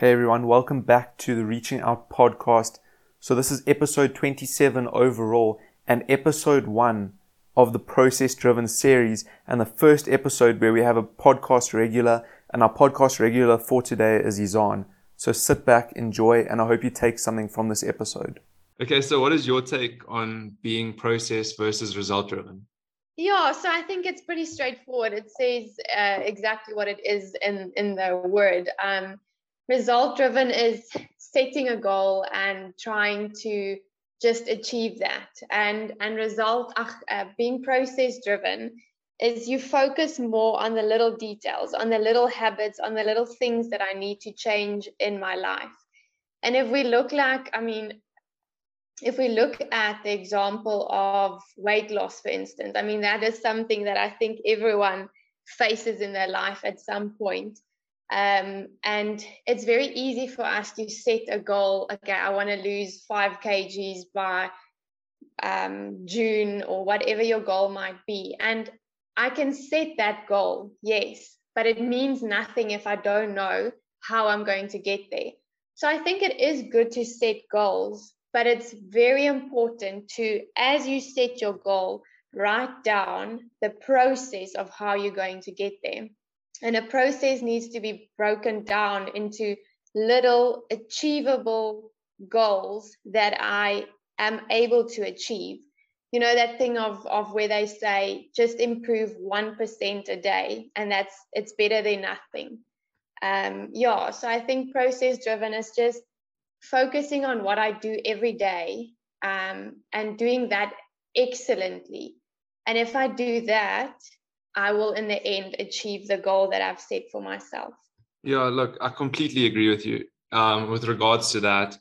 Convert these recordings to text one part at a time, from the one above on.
Hey everyone, welcome back to the Reaching Out podcast. So, this is episode 27 overall and episode 1 of the process driven series, and the first episode where we have a podcast regular. And our podcast regular for today is Izanne. So, sit back, enjoy, and I hope you take something from this episode. Okay, so what is your take on being process versus result driven? Yeah, so I think it's pretty straightforward. It says uh, exactly what it is in in the word. Um, result driven is setting a goal and trying to just achieve that. And and result uh, being process driven is you focus more on the little details on the little habits on the little things that i need to change in my life. And if we look like i mean if we look at the example of weight loss for instance i mean that is something that i think everyone faces in their life at some point um, and it's very easy for us to set a goal. Okay, I want to lose five kgs by um, June or whatever your goal might be. And I can set that goal, yes, but it means nothing if I don't know how I'm going to get there. So I think it is good to set goals, but it's very important to, as you set your goal, write down the process of how you're going to get there. And a process needs to be broken down into little achievable goals that I am able to achieve. You know, that thing of, of where they say just improve 1% a day, and that's it's better than nothing. Um, yeah, so I think process driven is just focusing on what I do every day um, and doing that excellently. And if I do that, I will in the end achieve the goal that I've set for myself. Yeah, look, I completely agree with you um, with regards to that.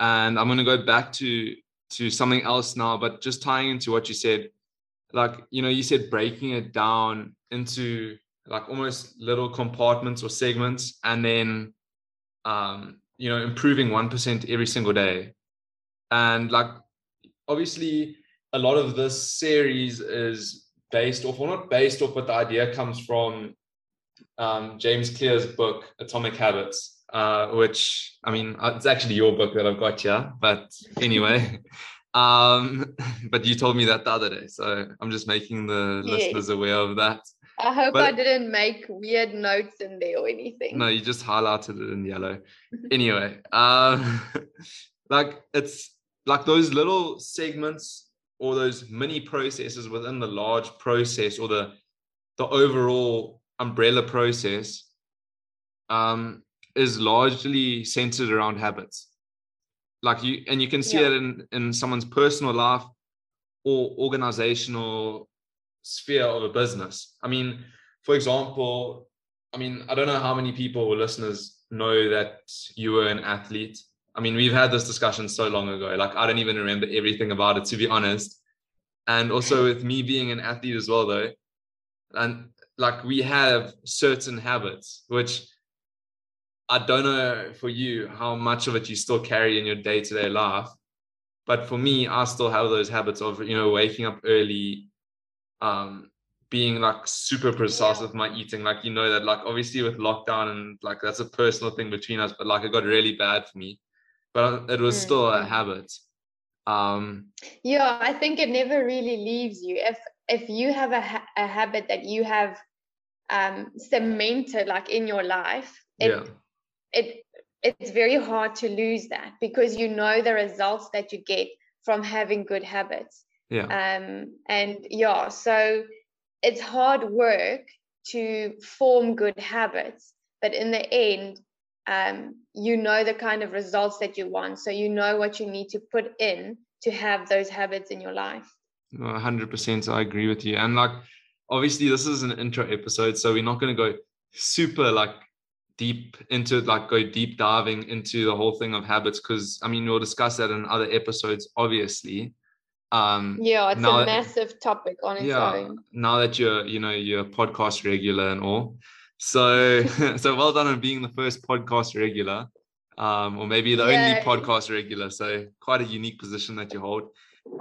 And I'm going to go back to to something else now, but just tying into what you said, like you know, you said breaking it down into like almost little compartments or segments, and then um, you know, improving one percent every single day. And like obviously, a lot of this series is based off, or not based off, but the idea comes from um, James Clear's book, Atomic Habits, uh, which I mean, uh, it's actually your book that I've got here, but anyway. um, but you told me that the other day, so I'm just making the yes. listeners aware of that. I hope but, I didn't make weird notes in there or anything. No, you just highlighted it in yellow. anyway, um, like it's like those little segments or those mini processes within the large process or the the overall umbrella process um, is largely centered around habits. Like you and you can see yeah. it in in someone's personal life or organizational sphere of a business. I mean for example i mean i don't know how many people or listeners know that you were an athlete I mean, we've had this discussion so long ago. Like, I don't even remember everything about it, to be honest. And also with me being an athlete as well, though, and like we have certain habits, which I don't know for you how much of it you still carry in your day to day life. But for me, I still have those habits of, you know, waking up early, um, being like super precise yeah. with my eating. Like, you know, that like obviously with lockdown and like that's a personal thing between us, but like it got really bad for me but it was mm. still a habit um yeah i think it never really leaves you if if you have a, ha- a habit that you have um cemented like in your life it, yeah. it it's very hard to lose that because you know the results that you get from having good habits yeah um and yeah so it's hard work to form good habits but in the end um, you know the kind of results that you want. So you know what you need to put in to have those habits in your life. 100%. I agree with you. And like, obviously, this is an intro episode. So we're not going to go super like deep into like go deep diving into the whole thing of habits because I mean, we'll discuss that in other episodes, obviously. Um, yeah, it's a massive topic on its yeah, own. Now that you're, you know, you're a podcast regular and all, so, so well done on being the first podcast regular, um, or maybe the only podcast regular. So, quite a unique position that you hold.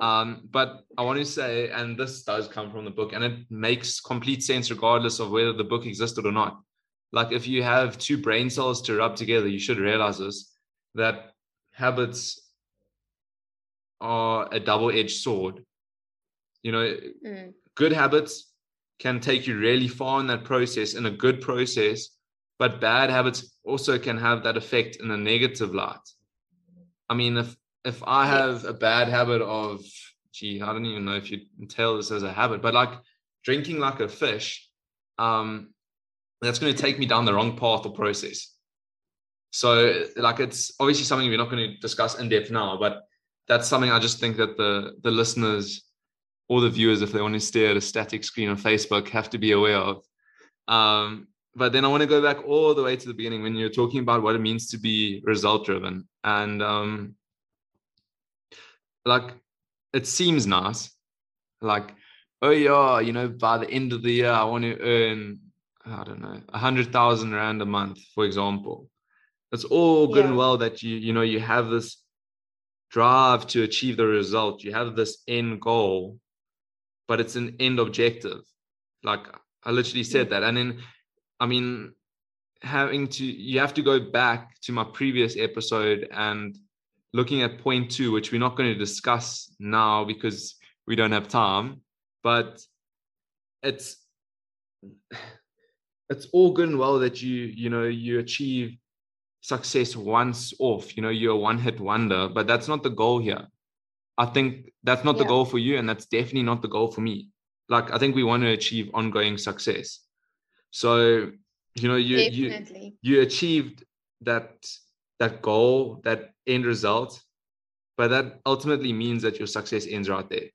Um, but I want to say, and this does come from the book, and it makes complete sense regardless of whether the book existed or not. like if you have two brain cells to rub together, you should realize this that habits are a double-edged sword. You know, Mm. good habits can take you really far in that process in a good process, but bad habits also can have that effect in a negative light. I mean, if if I have a bad habit of, gee, I don't even know if you tell this as a habit, but like drinking like a fish, um, that's going to take me down the wrong path or process. So, like, it's obviously something we're not going to discuss in depth now, but that's something I just think that the the listeners or the viewers, if they want to stare at a static screen on Facebook, have to be aware of. Um, but then I want to go back all the way to the beginning when you're talking about what it means to be result driven. And um, like, it seems nice. Like, oh, yeah, you know, by the end of the year, I want to earn, I don't know, a hundred thousand rand a month, for example. It's all good and well that you, you know, you have this drive to achieve the result. You have this end goal, but it's an end objective. Like I literally said that. And then, I mean, having to, you have to go back to my previous episode and looking at point two, which we're not going to discuss now because we don't have time, but it's, it's all good and well that you, you know, you achieve success once off, you know, you're a one hit wonder, but that's not the goal here. I think that's not the goal for you, and that's definitely not the goal for me. Like, I think we want to achieve ongoing success. So, you know, you you you achieved that that goal, that end result, but that ultimately means that your success ends right there.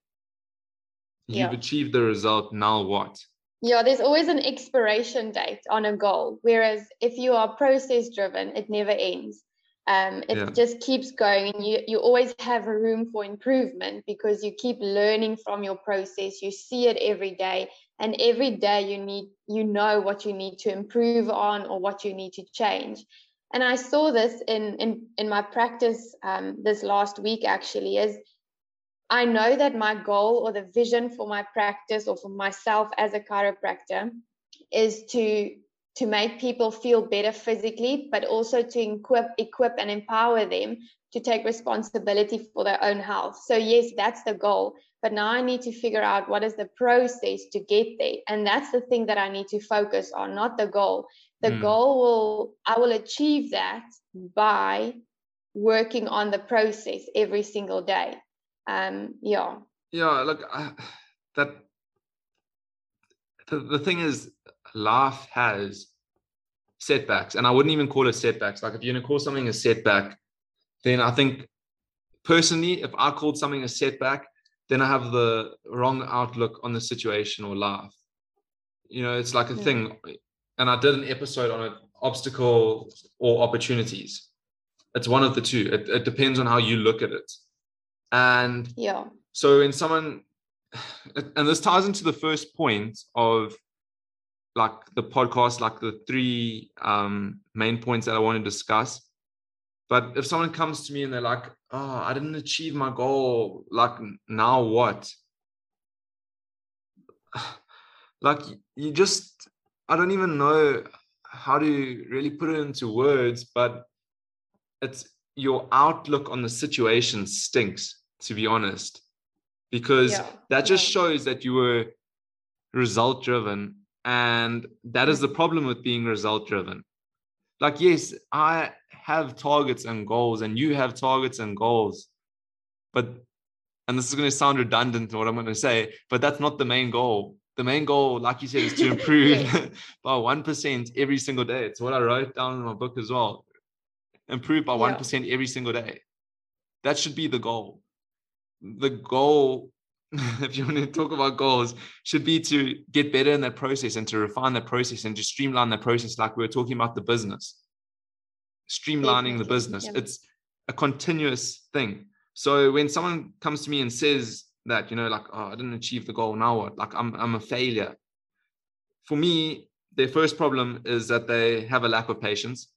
You've Yeah. achieved the result. Now what? Yeah, there's always an expiration date on a goal. Whereas if you are process driven, it never ends. Um, it Yeah. just keeps going, and you you always have a room for improvement because you keep learning from your process. You see it every day, and every day you need you know what you need to improve on or what you need to change. And I saw this in in in my practice um, this last week actually is I know that my goal or the vision for my practice or for myself as a chiropractor is to to make people feel better physically, but also to equip equip and empower them to take responsibility for their own health. So yes, that's the goal. But now I need to figure out what is the process to get there. And that's the thing that I need to focus on, not the goal. The Mm. goal will I will achieve that by working on the process every single day um yeah yeah look I, that the, the thing is life has setbacks and i wouldn't even call it setbacks. Like if you're going to call something a setback then i think personally if i called something a setback then i have the wrong outlook on the situation or life. You know it's like a Yeah. thing and i did an episode on it obstacle or opportunities. It's one of the two. It, it depends on how you look at it. And yeah. so when someone, and this ties into the first point of like the podcast, like the three um, main points that I want to discuss. But if someone comes to me and they're like, "Oh, I didn't achieve my goal. Like now what?" Like you just, I don't even know how to really put it into words, but it's your outlook on the situation stinks to be honest because Yeah, that just shows that you were result driven and that is the Mm. problem with being result driven like yes i have targets and goals and you have targets and goals but and this is going to sound redundant to what i'm going to say but that's not the main goal. The main goal like you said is to improve by 1% every single day. It's what i wrote down in my book as well. Improve by Yeah. 1% every single day. That should be the goal. The goal if you want to talk about goals should be to get better in that process and to refine that process and to streamline that process like we were talking about the business. Streamlining the business. Yeah. it's a continuous thing. So when someone comes to me and says that you know like oh i didn't achieve the goal now what? Like i'm i'm a failure. For me their first problem is that they have a lack of patience.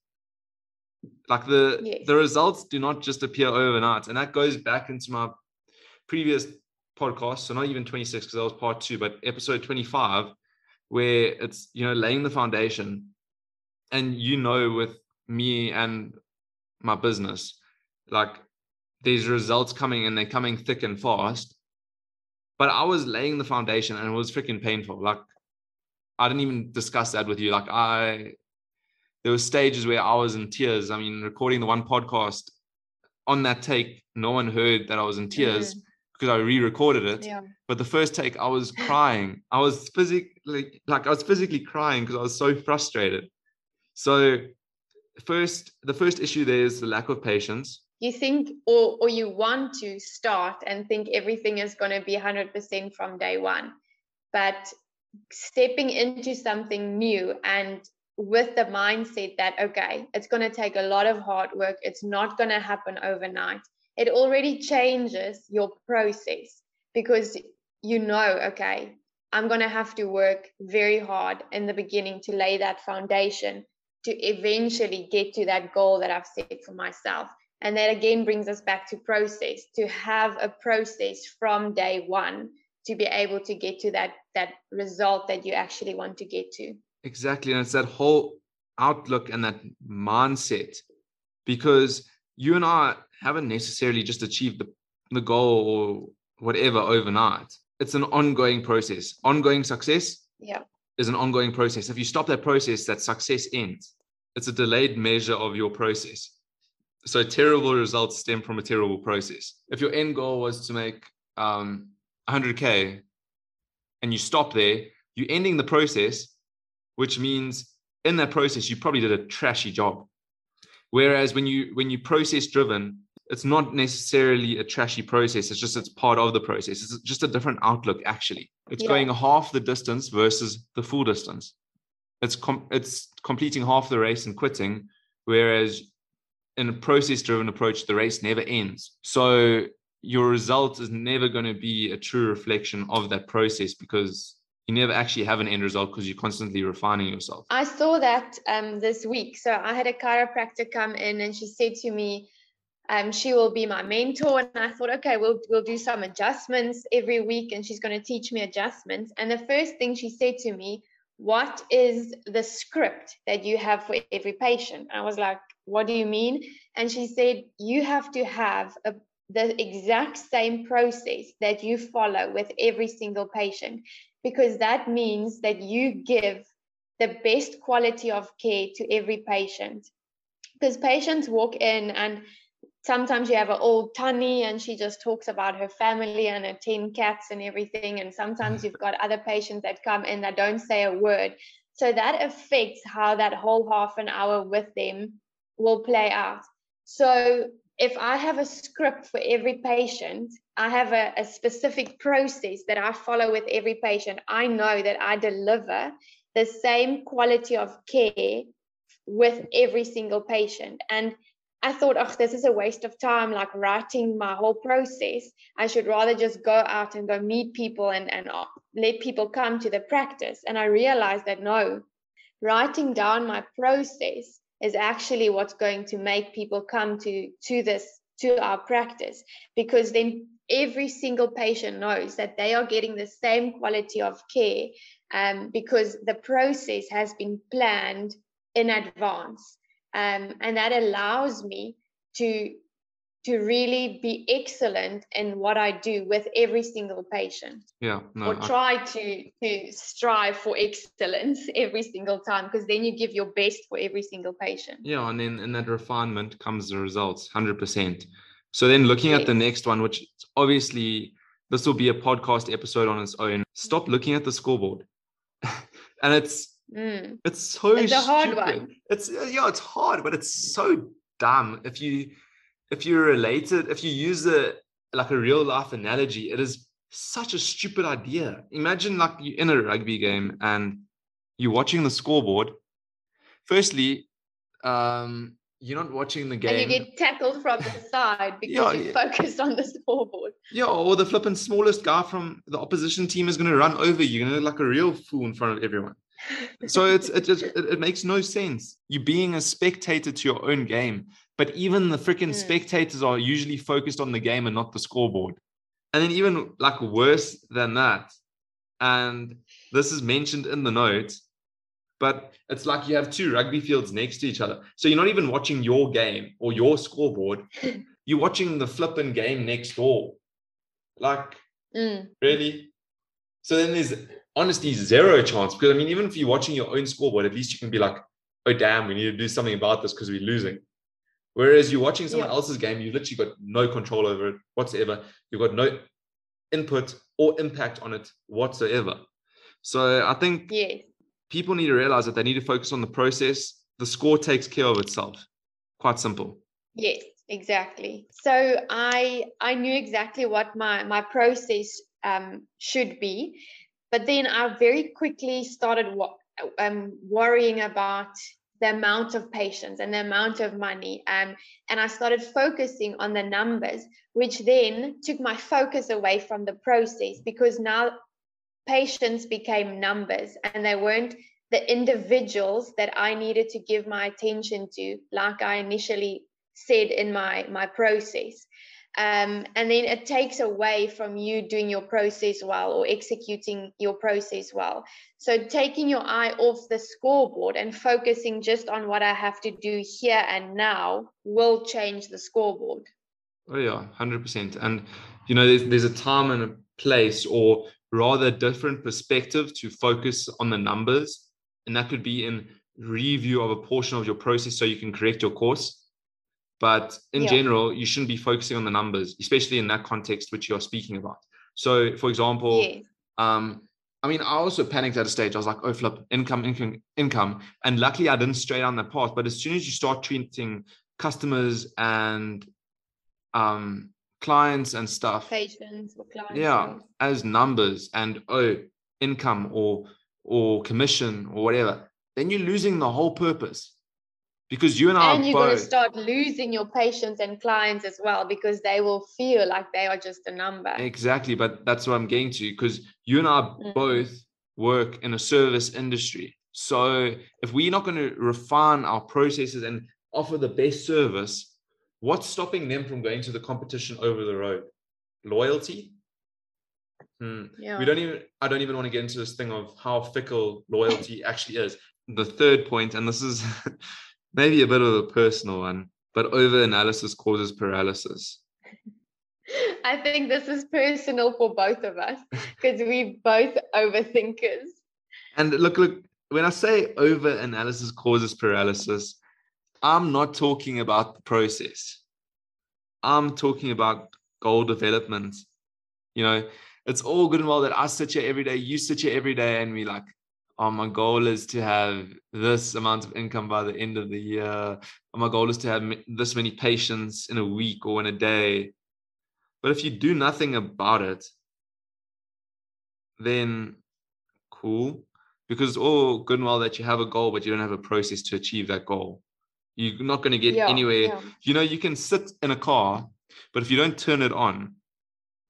Like the Yes. the results do not just appear overnight and that goes back into my previous podcast so not even 26 because that was part two but episode 25 where it's you know laying the foundation. And you know with me and my business like there's results coming and they're coming thick and fast. But i was laying the foundation and it was freaking painful. Like i didn't even discuss that with you. Like i there were stages where i was in tears. I mean recording the one podcast on that take no one heard that i was in tears. Mm. Because i re-recorded it Yeah. but the first take i was crying i was physically like i was physically crying because i was so frustrated so first the first issue there is the lack of patience You think, or or you want to start and think everything is going to be 100% from day one, but stepping into something new and with the mindset that okay, it's going to take a lot of hard work. It's not going to happen overnight. It already changes your process because you know, okay, I'm going to have to work very hard in the beginning to lay that foundation to eventually get to that goal that I've set for myself. And that again brings us back to process, to have a process from day one to be able to get to that that result that you actually want to get to. Exactly. And it's that whole outlook and that mindset because you and I haven't necessarily just achieved the, the goal or whatever overnight. It's an ongoing process. Ongoing success Yeah. is an ongoing process. If you stop that process, that success ends. It's a delayed measure of your process. So terrible results stem from a terrible process. If your end goal was to make um, 100K and you stop there, you're ending the process, which means in that process, you probably did a trashy job. Whereas when you when you process driven, it's not necessarily a trashy process. It's just it's part of the process. It's just a different outlook. Actually, it's Yeah. going half the distance versus the full distance. It's com- it's completing half the race and quitting, whereas in a process driven approach, the race never ends. So your result is never going to be a true reflection of that process because you never actually have an end result because you're constantly refining yourself. I saw that um, this week. So I had a chiropractor come in and she said to me, um, she will be my mentor. And I thought, okay, we'll, we'll do some adjustments every week and she's going to teach me adjustments. And the first thing she said to me, what is the script that you have for every patient? I was like, what do you mean? And she said, you have to have a, the exact same process that you follow with every single patient because that means that you give the best quality of care to every patient. Because patients walk in and sometimes you have an old tannie and she just talks about her family and her 10 cats and everything. And sometimes mm. you've got other patients that come in that don't say a word. So that affects how that whole half an hour with them will play out. So if I have a script for every patient, I have a, a, specific process that I follow with every patient. I know that I deliver the same quality of care with every single patient. And I thought, oh, this is a waste of time, like writing my whole process. I should rather just go out and go meet people and, and uh, let people come to the practice. And I realized that no, writing down my process is actually what's going to make people come to to this to our practice because then every single patient knows that they are getting the same quality of care um, because the process has been planned in advance um, and that allows me to to really be excellent in what I do with every single patient. Yeah, no, or try to to strive for excellence every single time because then you give your best for every single patient. Yeah, and then in that refinement comes the results, hundred percent. So then looking yes. at the next one, which obviously this will be a podcast episode on its own. Stop looking at the scoreboard, and it's mm. it's so it's a hard stupid. one. It's yeah, it's hard, but it's so dumb if you if you relate it, if you use the like a real life analogy, it is such a stupid idea. Imagine like you're in a rugby game and you're watching the scoreboard. Firstly, um, you're not watching the game. And you get tackled from the side because Yeah, you yeah. focused on the scoreboard. Yeah, or the flipping smallest guy from the opposition team is going to run over you. You're going to look like a real fool in front of everyone. So it's it just it, it makes no sense. You being a spectator to your own game, but even the freaking Mm. spectators are usually focused on the game and not the scoreboard. And then even like worse than that, and this is mentioned in the notes, but it's like you have two rugby fields next to each other. So you're not even watching your game or your scoreboard. you're watching the flipping game next door. Like, Mm. really? So then there's honestly zero chance because I mean, even if you're watching your own scoreboard, at least you can be like, oh, damn, we need to do something about this because we're losing. Whereas you're watching someone Yeah. else's game, you've literally got no control over it whatsoever. You've got no input or impact on it whatsoever. So I think Yes. People need to realize that they need to focus on the process. The score takes care of itself. Quite simple. Yes, exactly. So I I knew exactly what my my process um, should be, but then I very quickly started wa- um, worrying about the amount of patients and the amount of money, um, and I started focusing on the numbers, which then took my focus away from the process because now patients became numbers and they weren't the individuals that I needed to give my attention to, like I initially said in my my process. Um, and then it takes away from you doing your process well or executing your process well. So taking your eye off the scoreboard and focusing just on what I have to do here and now will change the scoreboard. Oh yeah, hundred percent. And you know, there's, there's a time and a place, or rather, different perspective to focus on the numbers, and that could be in review of a portion of your process so you can correct your course. But in Yeah. general, you shouldn't be focusing on the numbers, especially in that context which you're speaking about. So, for example, Yes. um, I mean, I also panicked at a stage. I was like, oh, flip, income, income, income. And luckily, I didn't stray down that path. But as soon as you start treating customers and um, clients and stuff, Patients or clients. yeah, as numbers and oh, income or or commission or whatever, then you're losing the whole purpose. Because you and I and you're going to start losing your patients and clients as well because they will feel like they are just a number. Exactly, but that's what I'm getting to because you and I Mhm. both work in a service industry. So if we're not going to refine our processes and offer the best service, what's stopping them from going to the competition over the road? Loyalty? Hmm. Yeah. We don't even I don't even want to get into this thing of how fickle loyalty actually is. The third point, and this is maybe a bit of a personal one, but over analysis causes paralysis. I think this is personal for both of us because we're both overthinkers. And look, look, when I say over analysis causes paralysis, I'm not talking about the process. I'm talking about goal development. You know, it's all good and well that I sit here every day, you sit here every day, and we like, oh, my goal is to have this amount of income by the end of the year. Or my goal is to have this many patients in a week or in a day. But if you do nothing about it, then cool because it's all good and well that you have a goal, but you don't have a process to achieve that goal. You're not going to get Yeah, anywhere. yeah. You know, you can sit in a car, but if you don't turn it on,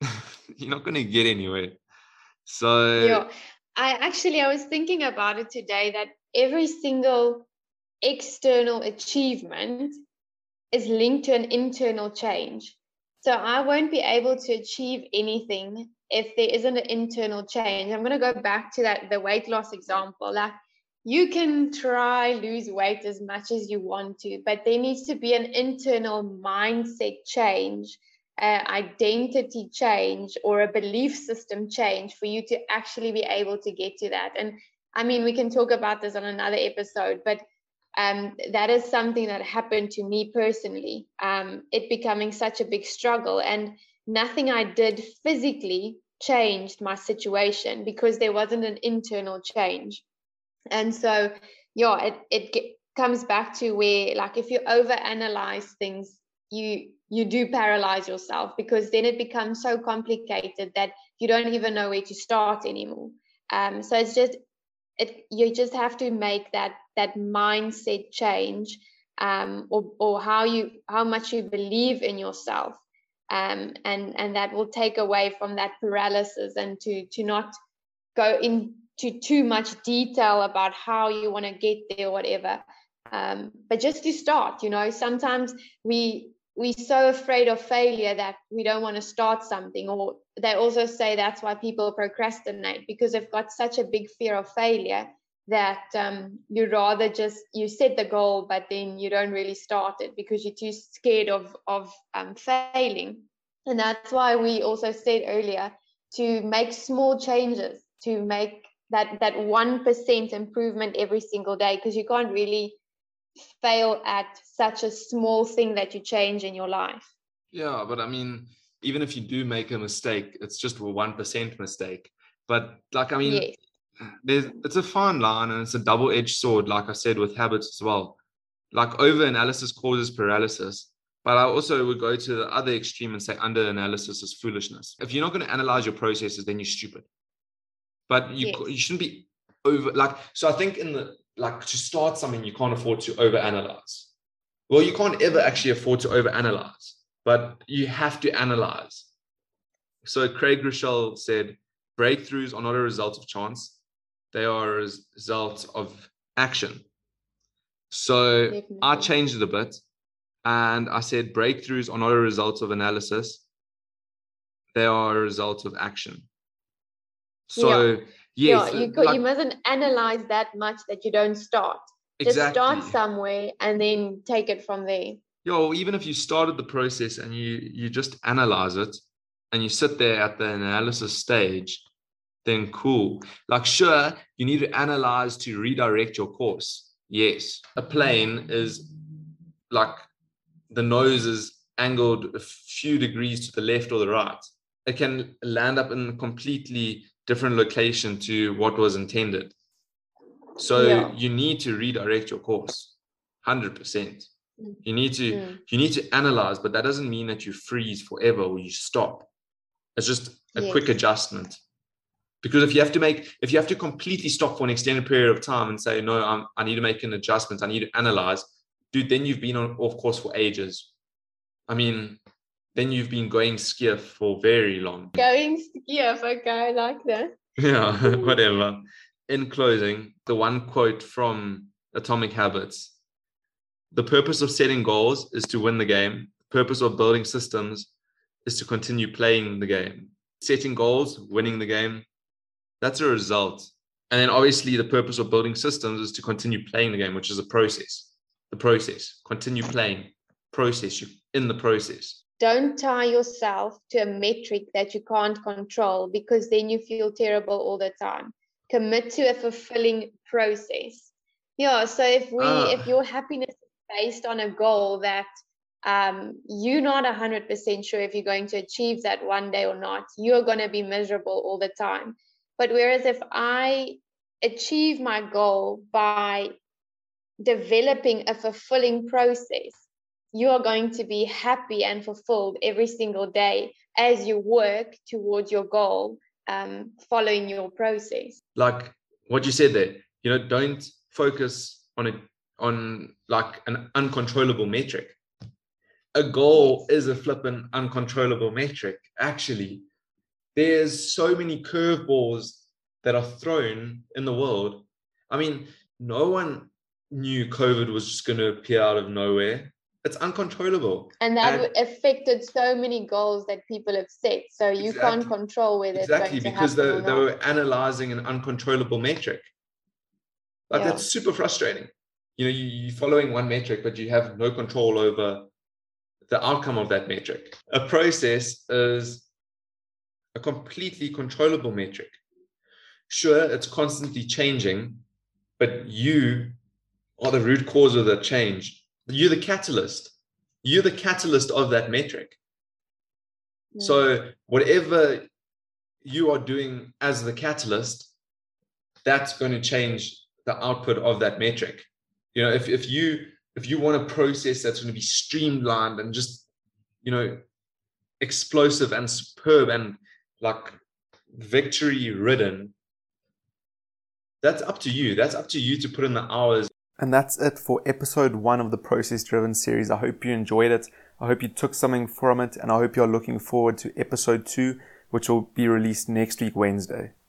you're not going to get anywhere. So, yeah. I actually I was thinking about it today that every single external achievement is linked to an internal change. So I won't be able to achieve anything if there isn't an internal change. I'm going to go back to that the weight loss example. Like you can try lose weight as much as you want to, but there needs to be an internal mindset change, uh, identity change, or a belief system change for you to actually be able to get to that. And I mean, we can talk about this on another episode, but um, that is something that happened to me personally. Um, it becoming such a big struggle, and nothing I did physically changed my situation because there wasn't an internal change. And so, yeah, it it ge- comes back to where, like, if you overanalyze things, you you do paralyze yourself because then it becomes so complicated that you don't even know where to start anymore. Um, so it's just it you just have to make that that mindset change um, or or how you how much you believe in yourself um, and and that will take away from that paralysis and to to not go into too much detail about how you want to get there whatever. Um, but just to start you know sometimes we we're so afraid of failure that we don't want to start something or they also say that's why people procrastinate because they've got such a big fear of failure that um, you rather just you set the goal but then you don't really start it because you're too scared of of um, failing. And that's why we also said earlier to make small changes to make that that 1% improvement every single day because you can't really fail at such a small thing that you change in your life yeah but i mean even if you do make a mistake it's just a 1% mistake but like i mean yes there's it's a fine line and it's a double-edged sword, like I said, with habits as well. Like over analysis causes paralysis. But I also would go to the other extreme and say under analysis is foolishness. If you're not going to analyze your processes, then you're stupid. But you yes. you shouldn't be over like so. I think in the like to start something, you can't afford to over analyze. Well, you can't ever actually afford to over analyze, but you have to analyze. So Craig Groeschel said, breakthroughs are not a result of chance they are a result of action. So Definitely. I changed it a bit and I said breakthroughs are not a result of analysis, they are a result of action. So, yeah. yes, yeah, you, like, you mustn't analyze that much that you don't start. Exactly. Just start somewhere and then take it from there. Yeah, well, even if you started the process and you you just analyze it and you sit there at the analysis stage then cool. Like, sure, you need to analyze to redirect your course. Yes. A plane is like the nose is angled a few degrees to the left or the right. It can land up in completely different location to what was intended. So yeah. you need to redirect your course 100%. Mm. You need to mm. you need to analyze, but that doesn't mean that you freeze forever or you stop. It's just a yes. quick adjustment because if you have to make if you have to completely stop for an extended period of time and say no I'm, i need to make an adjustment i need to analyze dude then you've been on off course for ages i mean then you've been going skiff for very long going skiff okay i like that yeah mm. whatever in closing the one quote from atomic habits the purpose of setting goals is to win the game the purpose of building systems is to continue playing the game setting goals winning the game that's a result. And then obviously the purpose of building systems is to continue playing the game, which is a process. The process. Continue playing. Process. You in the process. Don't tie yourself to a metric that you can't control because then you feel terrible all the time. Commit to a fulfilling process. Yeah. So if we ah. if your happiness is based on a goal that um, you're not 100% sure if you're going to achieve that one day or not, you're going to be miserable all the time. But whereas if I achieve my goal by developing a fulfilling process, you are going to be happy and fulfilled every single day as you work towards your goal, um, following your process. Like what you said there, you know, don't focus on it on like an uncontrollable metric. A goal is a flippin' uncontrollable metric, actually there's so many curveballs that are thrown in the world. I mean, no one knew COVID was just going to appear out of nowhere. It's uncontrollable. And that and, affected so many goals that people have set. So you exactly, can't control whether exactly because they, they were analyzing an uncontrollable metric. Like yeah. that's super frustrating. You know, you, you're following one metric, but you have no control over the outcome of that metric. A process is a completely controllable metric. Sure, it's constantly changing, but you are the root cause of the change. You're the catalyst. You're the catalyst of that metric. Mm. So, whatever you are doing as the catalyst, that's going to change the output of that metric. You know, if, if you if you want a process that's going to be streamlined and just, you know, explosive and superb and like victory ridden, that's up to you. That's up to you to put in the hours. And that's it for episode one of the process driven series. I hope you enjoyed it. I hope you took something from it, and I hope you're looking forward to episode two, which will be released next week, Wednesday.